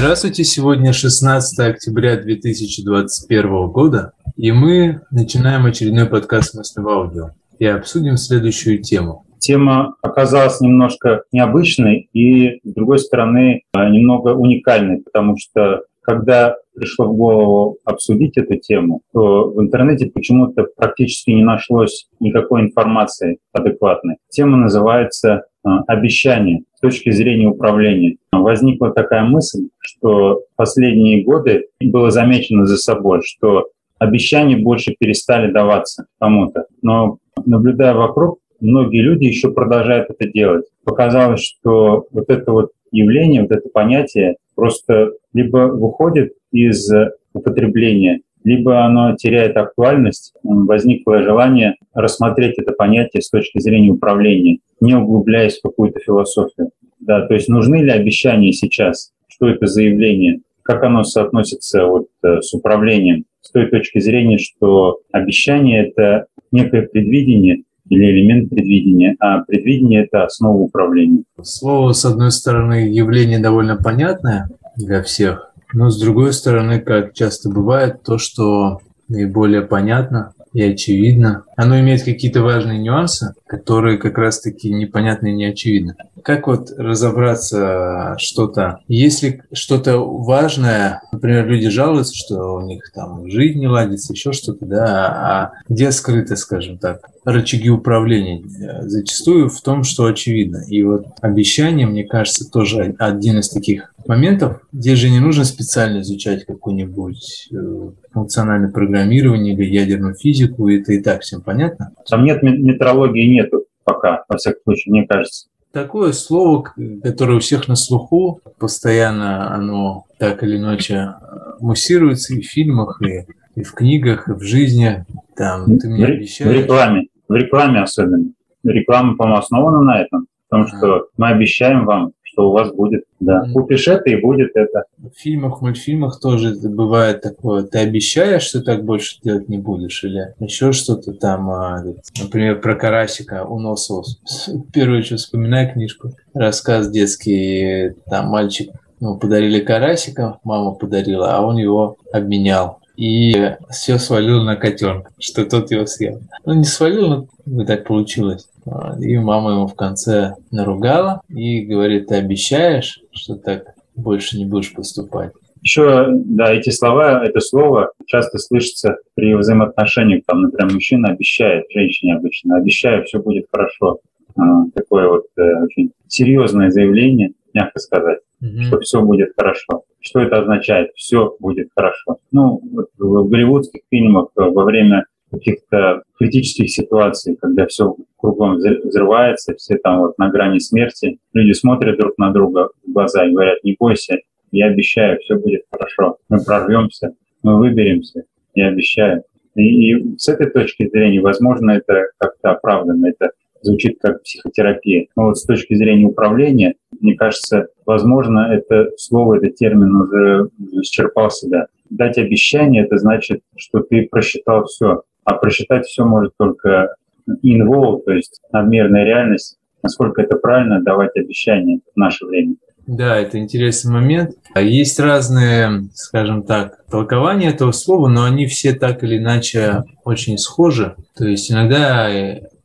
Здравствуйте, сегодня 16 октября 2021 года, и мы начинаем очередной подкаст «Мысли аудио» и обсудим следующую тему. Тема оказалась немножко необычной и, с другой стороны, немного уникальной, потому что когда пришло в голову обсудить эту тему, то в интернете почему-то практически не нашлось никакой информации адекватной. Тема называется а, «Обещание с точки зрения управления». Возникла такая мысль, что последние годы было замечено за собой, что обещания больше перестали даваться кому-то. Но наблюдая вокруг, многие люди еще продолжают это делать. Показалось, что вот это вот явление, вот это понятие просто либо выходит из употребления, либо оно теряет актуальность, возникло желание рассмотреть это понятие с точки зрения управления, не углубляясь в какую-то философию. Да, то есть нужны ли обещания сейчас? Что это за явление? Как оно соотносится вот э, с управлением? С той точки зрения, что обещание — это некое предвидение, или элемент предвидения, а предвидение — это основа управления. Слово, с одной стороны, явление довольно понятное для всех, но с другой стороны, как часто бывает, то, что наиболее понятно и очевидно, оно имеет какие-то важные нюансы, которые как раз-таки непонятны и не очевидны. Как вот разобраться что-то? Если что-то важное, например, люди жалуются, что у них там жизнь не ладится, еще что-то, да, а где скрыто, скажем так, рычаги управления? Зачастую в том, что очевидно. И вот обещание, мне кажется, тоже один из таких моментов, где же не нужно специально изучать какую-нибудь э, функциональное программирование или ядерную физику, это и так всем понятно? Там нет метрологии, нету пока, во всяком случае, мне кажется. Такое слово, которое у всех на слуху, постоянно оно так или иначе э, муссируется и в фильмах, и, и в книгах, и в жизни. Там, ты мне в, обещаешь. В рекламе, в рекламе особенно. Реклама, по-моему, основана на этом. Потому что мы обещаем вам что у вас будет, да. Mm. Купишь это и будет это. В фильмах, мультфильмах тоже бывает такое. Ты обещаешь, что так больше делать не будешь, или еще что-то там, а, например, про карасика у Носова. Первое, что вспоминаю книжку, рассказ детский, там мальчик ему подарили карасика, мама подарила, а он его обменял и все свалил на котенка, что тот его съел. Ну, не свалил, но так получилось. А, и мама ему в конце наругала и говорит, ты обещаешь, что так больше не будешь поступать? Еще, да, эти слова, это слово часто слышится при взаимоотношениях. Там, например, мужчина обещает, женщине обычно, обещаю, все будет хорошо. А, такое вот э, очень серьезное заявление, мягко сказать, mm-hmm. что все будет хорошо. Что это означает? Все будет хорошо. Ну, в голливудских фильмах во время каких-то критических ситуаций, когда все кругом взрывается, все там вот на грани смерти, люди смотрят друг на друга в глаза и говорят, не бойся, я обещаю, все будет хорошо, мы прорвемся, мы выберемся, я обещаю. И, и с этой точки зрения, возможно, это как-то оправдано, это звучит как психотерапия. Но вот с точки зрения управления, мне кажется, возможно, это слово, этот термин уже исчерпал себя. Дать обещание – это значит, что ты просчитал все. А просчитать все может только инвол, то есть надмерная реальность. Насколько это правильно давать обещания в наше время. Да, это интересный момент. Есть разные, скажем так, толкования этого слова, но они все так или иначе очень схожи. То есть иногда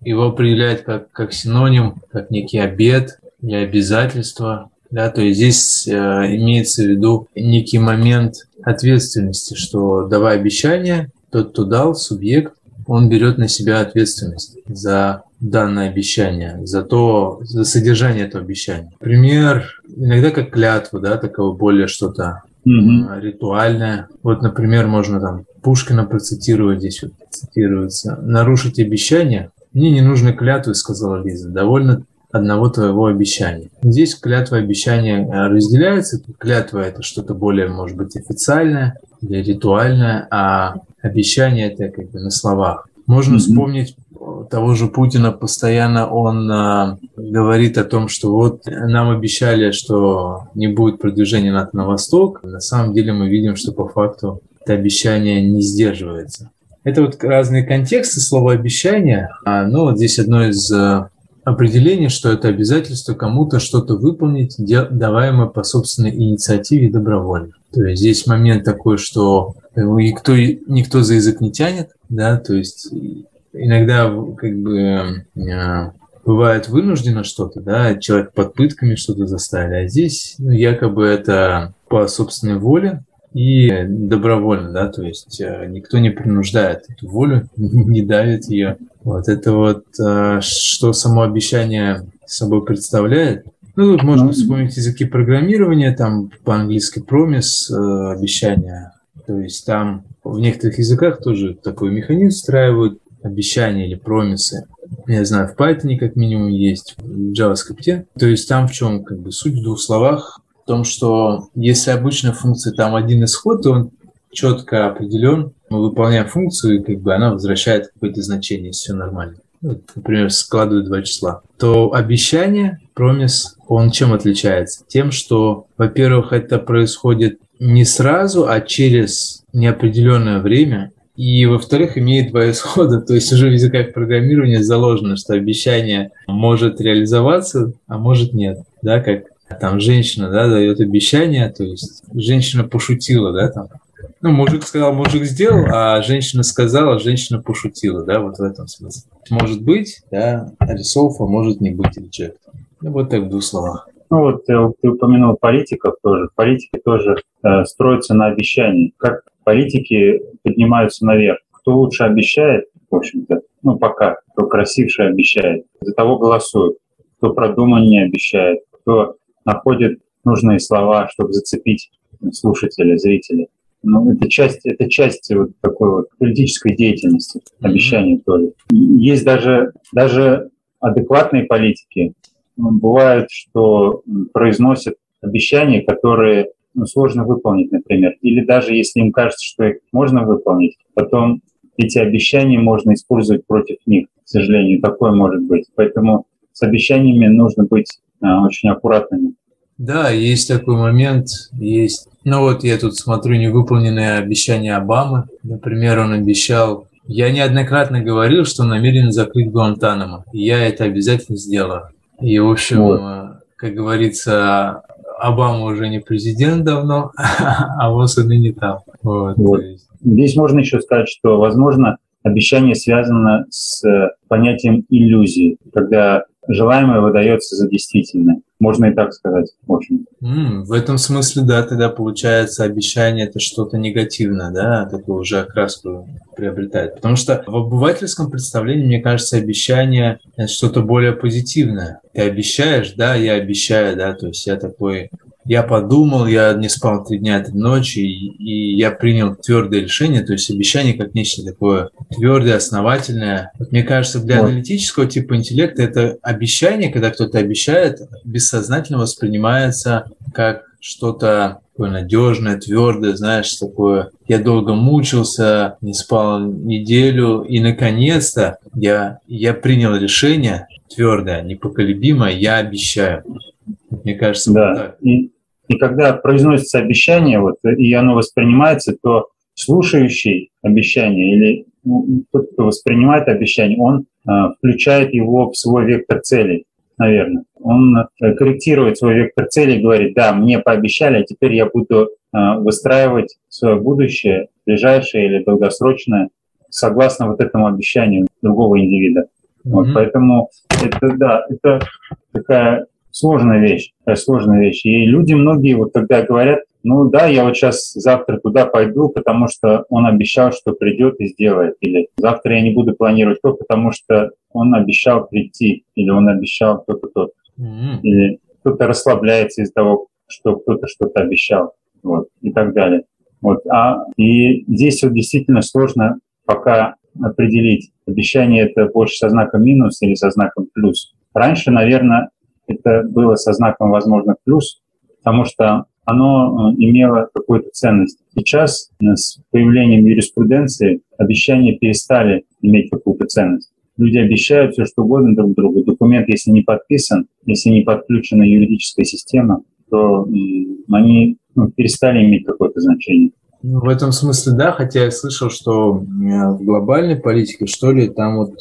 его определяют как, как синоним, как некий обед или обязательство. Да, то есть здесь э, имеется в виду некий момент ответственности, что давая обещание, тот, кто дал, субъект, он берет на себя ответственность за данное обещание, за то, за содержание этого обещания. Пример, иногда как клятва, да, такого более что-то mm-hmm. ритуальное. Вот, например, можно там Пушкина процитировать, здесь вот цитируется. «Нарушить обещание мне не нужны клятвы, сказала Лиза. Довольно одного твоего обещания. Здесь клятва обещания э, разделяется. Клятва это что-то более, может быть, официальное или ритуальное, а обещание это как бы на словах. Можно mm-hmm. вспомнить того же Путина постоянно он э, говорит о том, что вот нам обещали, что не будет продвижения НАТО на восток. На самом деле мы видим, что по факту это обещание не сдерживается. Это вот разные контексты слова обещания. А, ну, вот здесь одно из э, определение, что это обязательство кому-то что-то выполнить, даваемое по собственной инициативе добровольно. То есть здесь момент такой, что никто, никто за язык не тянет, да, то есть иногда как бы а, бывает вынуждено что-то, да, человек под пытками что-то заставили, а здесь ну, якобы это по собственной воле, и добровольно, да, то есть э, никто не принуждает эту волю, не давит ее. Вот это вот, э, что само обещание собой представляет. Ну, тут можно ну, вспомнить языки программирования, там по-английски promise, э, обещание. То есть там в некоторых языках тоже такой механизм встраивают, обещания или промисы. Я знаю, в Python как минимум есть, в JavaScript. То есть там в чем как бы суть в двух словах в том, что если обычная функция там один исход, то он четко определен, мы выполняем функцию, и как бы она возвращает какое-то значение, если все нормально. Ну, например, складывают два числа. То обещание, промис, он чем отличается? Тем, что, во-первых, это происходит не сразу, а через неопределенное время, и, во-вторых, имеет два исхода. То есть уже в языках программирования заложено, что обещание может реализоваться, а может нет. Да, как там женщина, да, дает обещание, то есть женщина пошутила, да, там. Ну, мужик сказал, мужик сделал, а женщина сказала, женщина пошутила, да, вот в этом смысле. Может быть, да, рисовка может не быть рeject. Ну, вот так в двух словах. Ну вот ты, ты упомянул политиков тоже. Политики тоже э, строятся на обещании. Как политики поднимаются наверх? Кто лучше обещает, в общем-то, ну пока, кто красивше обещает, за того голосуют. Кто продуманнее обещает, кто находит нужные слова, чтобы зацепить слушателя, зрителя. Ну, это часть, это часть вот такой вот политической деятельности, обещаний тоже. Есть даже, даже адекватные политики. Ну, бывает, что произносят обещания, которые ну, сложно выполнить, например. Или даже если им кажется, что их можно выполнить, потом эти обещания можно использовать против них. К сожалению, такое может быть. Поэтому с обещаниями нужно быть очень аккуратными. Да, есть такой момент, есть. Ну вот я тут смотрю невыполненное обещание Обамы. Например, он обещал я неоднократно говорил, что намерен закрыть Гуантанамо, и я это обязательно сделаю. И, в общем, вот. Э, как говорится, Обама уже не президент давно, а вот и не там. Вот. Вот. Здесь можно еще сказать, что, возможно, обещание связано с понятием иллюзии, когда желаемое выдается за действительное. Можно и так сказать, в общем. Mm, в этом смысле, да, тогда получается обещание это что-то негативное, да, такую уже окраску приобретает. Потому что в обывательском представлении, мне кажется, обещание это что-то более позитивное. Ты обещаешь, да, я обещаю, да, то есть я такой я подумал, я не спал три дня, три ночи, и, и я принял твердое решение, то есть обещание как нечто такое твердое, основательное. Вот мне кажется, для вот. аналитического типа интеллекта это обещание, когда кто-то обещает, бессознательно воспринимается как что-то такое надежное, твердое, знаешь, такое. Я долго мучился, не спал неделю, и наконец-то я, я принял решение твердое, непоколебимое, я обещаю. Мне кажется, да. так. И, и когда произносится обещание, вот, и оно воспринимается, то слушающий обещание или ну, тот, кто воспринимает обещание, он э, включает его в свой вектор целей, наверное. Он э, корректирует свой вектор целей и говорит, да, мне пообещали, а теперь я буду э, выстраивать свое будущее, ближайшее или долгосрочное, согласно вот этому обещанию другого индивида. Mm-hmm. Вот, поэтому это, да, это такая сложная вещь, такая сложная вещь. И люди многие вот когда говорят, ну да, я вот сейчас завтра туда пойду, потому что он обещал, что придет и сделает. Или завтра я не буду планировать то, потому что он обещал прийти. Или он обещал то-то, то mm-hmm. Или кто-то расслабляется из-за того, что кто-то что-то обещал. Вот, и так далее. Вот. А, и здесь вот действительно сложно пока определить, обещание это больше со знаком минус или со знаком плюс. Раньше, наверное, это было со знаком, возможно, плюс, потому что оно э, имело какую-то ценность. Сейчас э, с появлением юриспруденции обещания перестали иметь какую-то ценность. Люди обещают все, что угодно друг другу. Документ, если не подписан, если не подключена юридическая система, то они ну, перестали иметь какое-то значение. Ну, в этом смысле, да, хотя я слышал, что в глобальной политике, что ли, там вот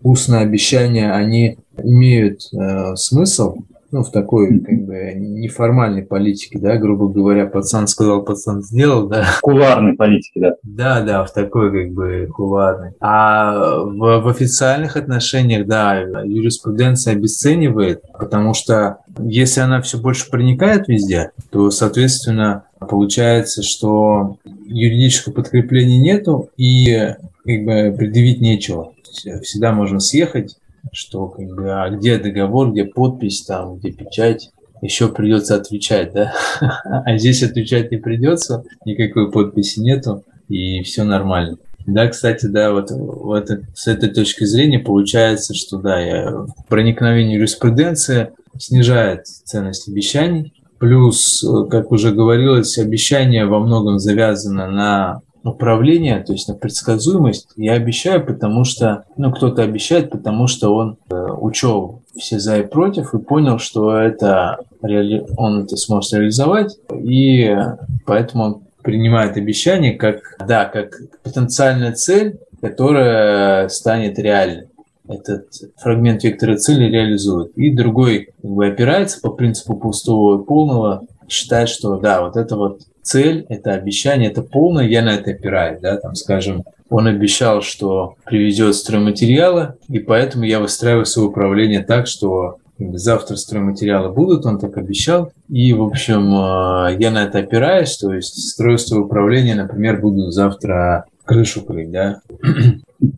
устные обещания, они имеют э, смысл, ну, в такой, как бы, неформальной политике, да, грубо говоря, пацан сказал, пацан сделал, да. Куларной политике, да. Да, да, в такой, как бы, куларной. А в, в официальных отношениях, да, юриспруденция обесценивает, потому что если она все больше проникает везде, то, соответственно, получается, что юридического подкрепления нету и, как бы, предъявить нечего. Всегда можно съехать, что как бы, а где договор, где подпись, там, где печать, еще придется отвечать, да? А здесь отвечать не придется, никакой подписи нету, и все нормально. Да, кстати, да, вот, вот с этой точки зрения получается, что да, я, проникновение юриспруденции снижает ценность обещаний, плюс, как уже говорилось, обещание во многом завязано на управление, то есть на предсказуемость, я обещаю, потому что, ну, кто-то обещает, потому что он э, учел все за и против и понял, что это реали... он это сможет реализовать, и поэтому он принимает обещание как, да, как потенциальная цель, которая станет реальной. Этот фрагмент вектора цели реализует. И другой как бы, опирается по принципу пустого и полного, считает, что да, вот это вот цель, это обещание, это полное, я на это опираюсь, да, там, скажем, он обещал, что привезет стройматериалы, и поэтому я выстраиваю свое управление так, что завтра стройматериалы будут, он так обещал. И, в общем, э, я на это опираюсь, то есть строительство управления, например, буду завтра крышу крыть, да.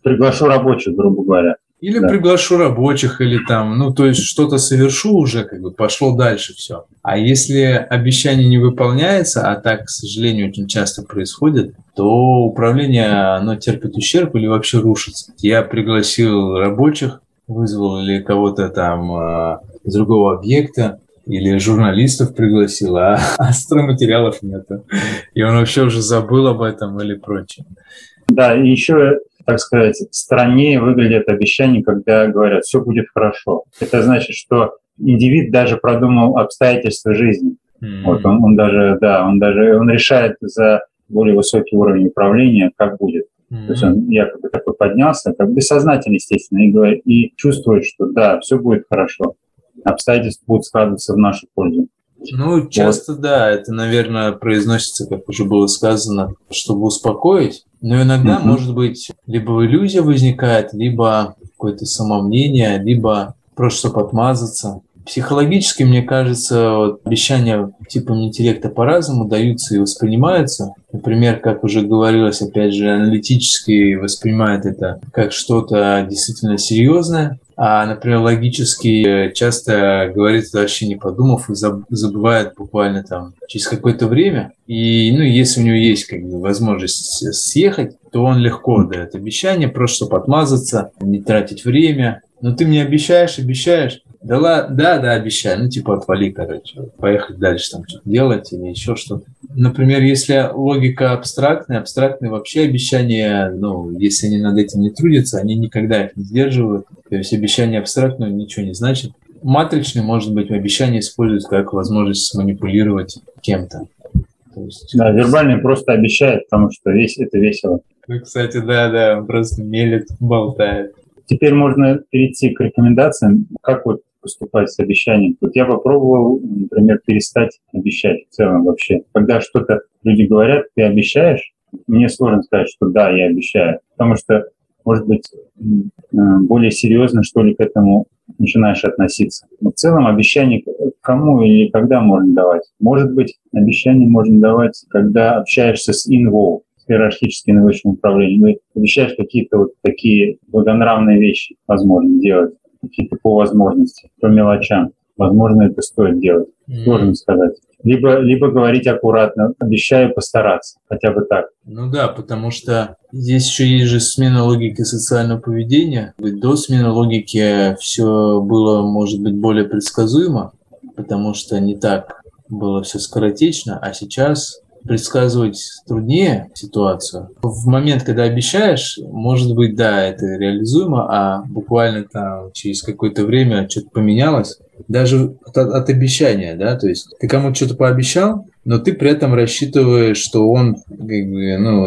Приглашу рабочих, грубо говоря. Или да. приглашу рабочих, или там, ну, то есть что-то совершу уже, как бы пошло дальше все. А если обещание не выполняется, а так, к сожалению, очень часто происходит, то управление, оно терпит ущерб или вообще рушится. Я пригласил рабочих, вызвал или кого-то там э, из другого объекта, или журналистов пригласил, а, а стройматериалов нету. И он вообще уже забыл об этом или прочее. Да, и еще так сказать, страннее выглядит обещание, когда говорят, все будет хорошо. Это значит, что индивид даже продумал обстоятельства жизни. Mm-hmm. Вот он, он даже, да, он даже, он решает за более высокий уровень управления, как будет. Mm-hmm. То есть он якобы такой поднялся, как бы сознательно, естественно, и, говорит, и чувствует, что да, все будет хорошо, обстоятельства будут складываться в нашу пользу. Ну, часто, вот. да, это, наверное, произносится, как уже было сказано, чтобы успокоить. Но иногда, mm-hmm. может быть, либо иллюзия возникает, либо какое-то самомнение, либо просто чтобы отмазаться. Психологически, мне кажется, вот, обещания типом интеллекта по-разному даются и воспринимаются. Например, как уже говорилось, опять же, аналитически воспринимает это как что-то действительно серьезное, а, например, логически часто говорит вообще не подумав и забывает буквально там через какое-то время. И, ну, если у него есть как бы возможность съехать, то он легко дает обещание, просто чтобы отмазаться, не тратить время. Но ты мне обещаешь, обещаешь, да, ладно, да, да, обещаю. Ну, типа, отвали, короче. Поехать дальше там что-то делать или еще что-то. Например, если логика абстрактная, абстрактные вообще обещания, ну, если они над этим не трудятся, они никогда их не сдерживают. То есть обещание абстрактное ничего не значит. Матричный, может быть, обещание используют как возможность манипулировать кем-то. есть... Да, вербальный просто обещает, потому что весь это весело. Ну, кстати, да, да, он просто мелет, болтает. Теперь можно перейти к рекомендациям, как вот поступать с обещанием. Вот я попробовал, например, перестать обещать в целом вообще. Когда что-то люди говорят, ты обещаешь, мне сложно сказать, что да, я обещаю. Потому что, может быть, э, более серьезно, что ли, к этому начинаешь относиться. Но в целом обещание кому или когда можно давать? Может быть, обещание можно давать, когда общаешься с инвол, с иерархически наивысшим управлением. Вы обещаешь какие-то вот такие благонравные вещи, возможно, делать какие-то по возможности, по мелочам. Возможно, это стоит делать. Mm-hmm. Сложно сказать. Либо, либо говорить аккуратно, обещаю постараться, хотя бы так. Ну да, потому что здесь еще есть же смена логики социального поведения. До смены логики все было, может быть, более предсказуемо, потому что не так было все скоротечно, а сейчас предсказывать труднее ситуацию. В момент, когда обещаешь, может быть, да, это реализуемо, а буквально там через какое-то время что-то поменялось, даже от, от обещания, да, то есть ты кому-то что-то пообещал, но ты при этом рассчитываешь, что он как бы, ну,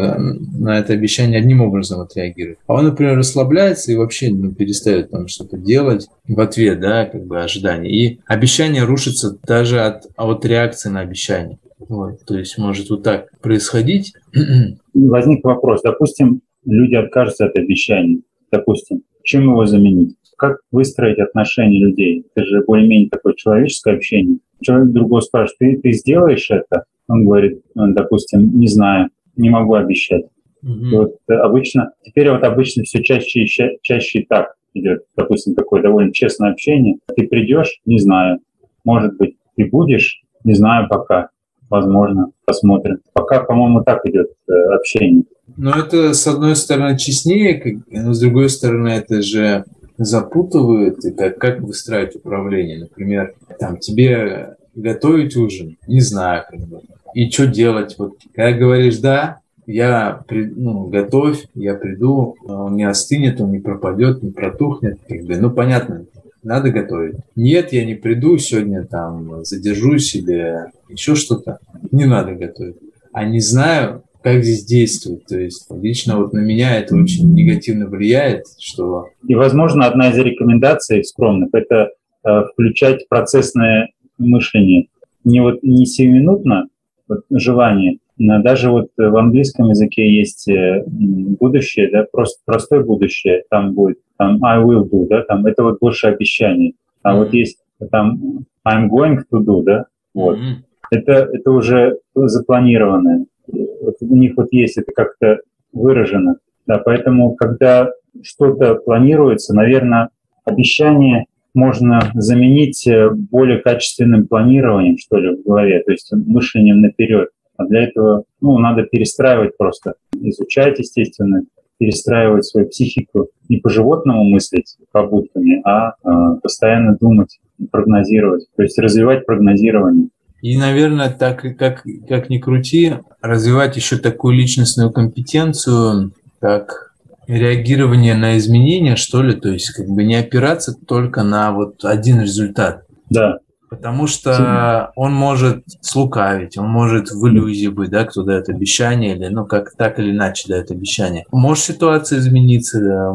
на это обещание одним образом отреагирует. А он, например, расслабляется и вообще ну, перестает там что-то делать в ответ, да, как бы ожидания. И обещание рушится даже от, от реакции на обещание. Вот, то есть может вот так происходить. Возник вопрос. Допустим, люди откажутся от обещаний. Допустим, чем его заменить? Как выстроить отношения людей? Это же более-менее такое человеческое общение. Человек другой спрашивает, ты, ты сделаешь это? Он говорит, «Ну, допустим, не знаю, не могу обещать. Mm-hmm. Вот обычно, теперь вот обычно все чаще и чаще, чаще и так идет, допустим, такое довольно честное общение. Ты придешь, не знаю, может быть, ты будешь, не знаю пока, возможно, посмотрим. Пока, по-моему, так идет э, общение. Но это, с одной стороны, честнее, но с другой стороны, это же запутывает, и как, как выстраивать управление. Например, там тебе готовить ужин, не знаю, как бы. И что делать? Вот, когда говоришь «да», я при, ну, готовь, я приду, он не остынет, он не пропадет, не протухнет. Как бы, ну, понятно, надо готовить. Нет, я не приду сегодня, там, задержусь или еще что-то. Не надо готовить. А не знаю, как здесь действовать. То есть лично вот на меня это очень негативно влияет, что... И, возможно, одна из рекомендаций скромных – это э, включать процессное мышление. Не вот не сиюминутно вот, желание, но даже вот в английском языке есть э, будущее, да, просто простое будущее, там будет там I will do, да, там это вот больше обещаний. А mm-hmm. вот есть там I'm going to do, да, вот. Mm-hmm. Это, это уже запланированное вот у них вот есть это как-то выражено. Да, поэтому, когда что-то планируется, наверное, обещание можно заменить э, более качественным планированием, что ли, в голове, то есть мышлением наперед. А для этого ну, надо перестраивать просто, изучать, естественно, перестраивать свою психику, не по-животному мыслить побудками, а э, постоянно думать, прогнозировать, то есть развивать прогнозирование. И, наверное, так как, как ни крути, развивать еще такую личностную компетенцию, как реагирование на изменения, что ли, то есть как бы не опираться только на вот один результат. Да. Потому что он может слукавить, он может в иллюзии быть, да, кто дает обещание, или, ну, как так или иначе дает обещание. Может ситуация измениться, да,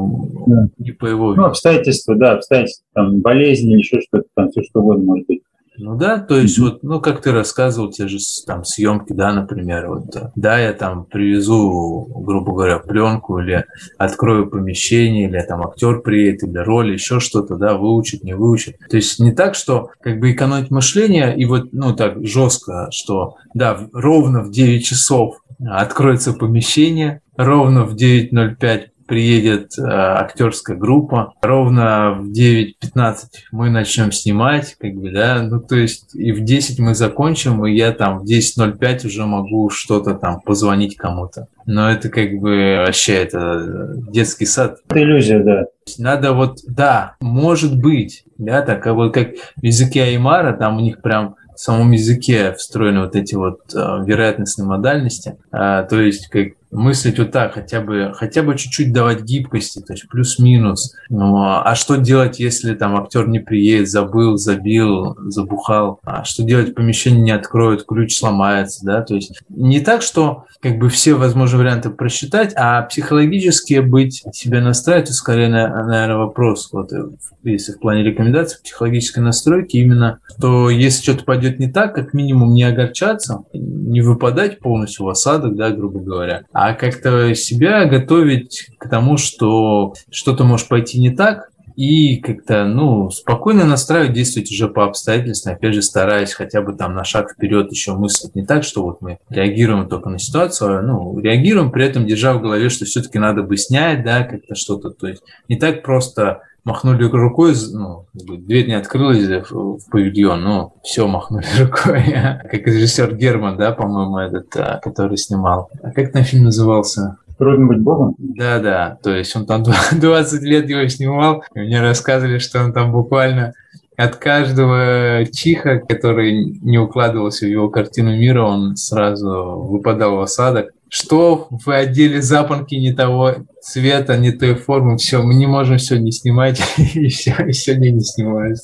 да. не по его Ну, обстоятельства, да, обстоятельства, там, болезни, еще что-то, там, все что угодно может быть. Ну да, то есть mm-hmm. вот, ну как ты рассказывал, те же там съемки, да, например, вот, да, я там привезу, грубо говоря, пленку или открою помещение, или там актер приедет, или роль, еще что-то, да, выучит, не выучит. То есть не так, что как бы экономить мышление и вот, ну так жестко, что да, ровно в 9 часов откроется помещение, ровно в 9.05 приедет э, актерская группа. Ровно в 9.15 мы начнем снимать, как бы, да, ну, то есть и в 10 мы закончим, и я там в 10.05 уже могу что-то там позвонить кому-то. Но это как бы вообще это детский сад. Это иллюзия, да. Надо вот, да, может быть, да, так а вот как в языке Аймара, там у них прям в самом языке встроены вот эти вот э, вероятностные модальности. А, то есть как мыслить вот так, хотя бы, хотя бы чуть-чуть давать гибкости, то есть плюс-минус. Ну, а что делать, если там актер не приедет, забыл, забил, забухал? А что делать, помещение не откроют, ключ сломается, да? То есть не так, что как бы все возможные варианты просчитать, а психологически быть себя настраивать, скорее, наверное, вопрос, вот э, если в плане рекомендаций психологической настройки, именно, то если что-то пойдет не так, как минимум не огорчаться, не выпадать полностью в осадок, да, грубо говоря, а как-то себя готовить к тому, что что-то может пойти не так, и как-то, ну, спокойно настраивать, действовать уже по обстоятельствам, опять же, стараясь хотя бы там на шаг вперед еще мыслить не так, что вот мы реагируем только на ситуацию, а, ну, реагируем, при этом держа в голове, что все-таки надо бы снять, да, как-то что-то, то есть не так просто махнули рукой, ну, дверь не открылась в павильон, ну, все, махнули рукой. как режиссер Герман, да, по-моему, этот, а, который снимал. А как там фильм назывался? Трудно быть богом? Да, да. То есть он там 20 лет его снимал, и мне рассказывали, что он там буквально от каждого чиха, который не укладывался в его картину мира, он сразу выпадал в осадок. Что вы одели запонки не того цвета, не той формы, все, мы не можем сегодня снимать, и все, и сегодня не снимаем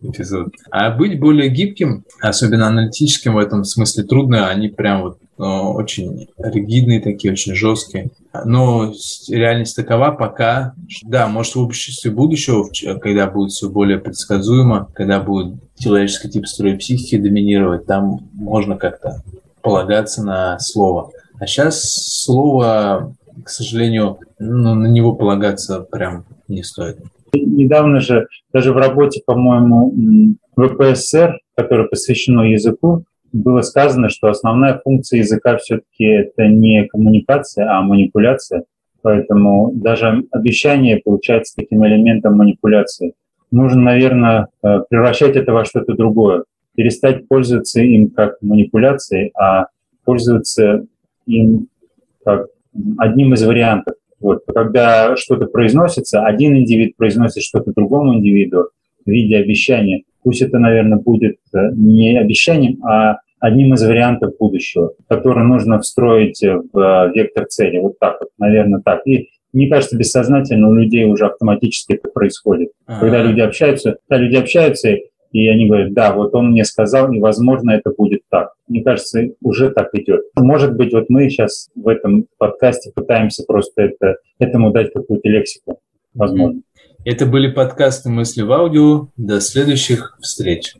эпизод. А быть более гибким, особенно аналитическим в этом смысле трудно, они прям вот ну, очень ригидные такие, очень жесткие. Но реальность такова пока, да, может в обществе будущего, когда будет все более предсказуемо, когда будет человеческий тип строя психики доминировать, там можно как-то полагаться на слово. А сейчас слово, к сожалению, ну, на него полагаться прям не стоит. Недавно же, даже в работе, по-моему, ВПСР, которое посвящено языку, было сказано, что основная функция языка все-таки это не коммуникация, а манипуляция. Поэтому даже обещание получается таким элементом манипуляции. Нужно, наверное, э, превращать это во что-то другое. Перестать пользоваться им как манипуляцией, а пользоваться им как одним из вариантов. Вот. Когда что-то произносится, один индивид произносит что-то другому индивиду в виде обещания. Пусть это, наверное, будет э, не обещанием, а одним из вариантов будущего, который нужно встроить в э, вектор цели. Вот так вот, наверное, так. И мне кажется, бессознательно у людей уже автоматически это происходит. А-а-а. Когда люди общаются, когда люди общаются, и они говорят, да, вот он мне сказал, и, возможно, это будет так. Мне кажется, уже так идет. Может быть, вот мы сейчас в этом подкасте пытаемся просто это, этому дать какую-то лексику, возможно. Это были подкасты «Мысли в аудио». До следующих встреч.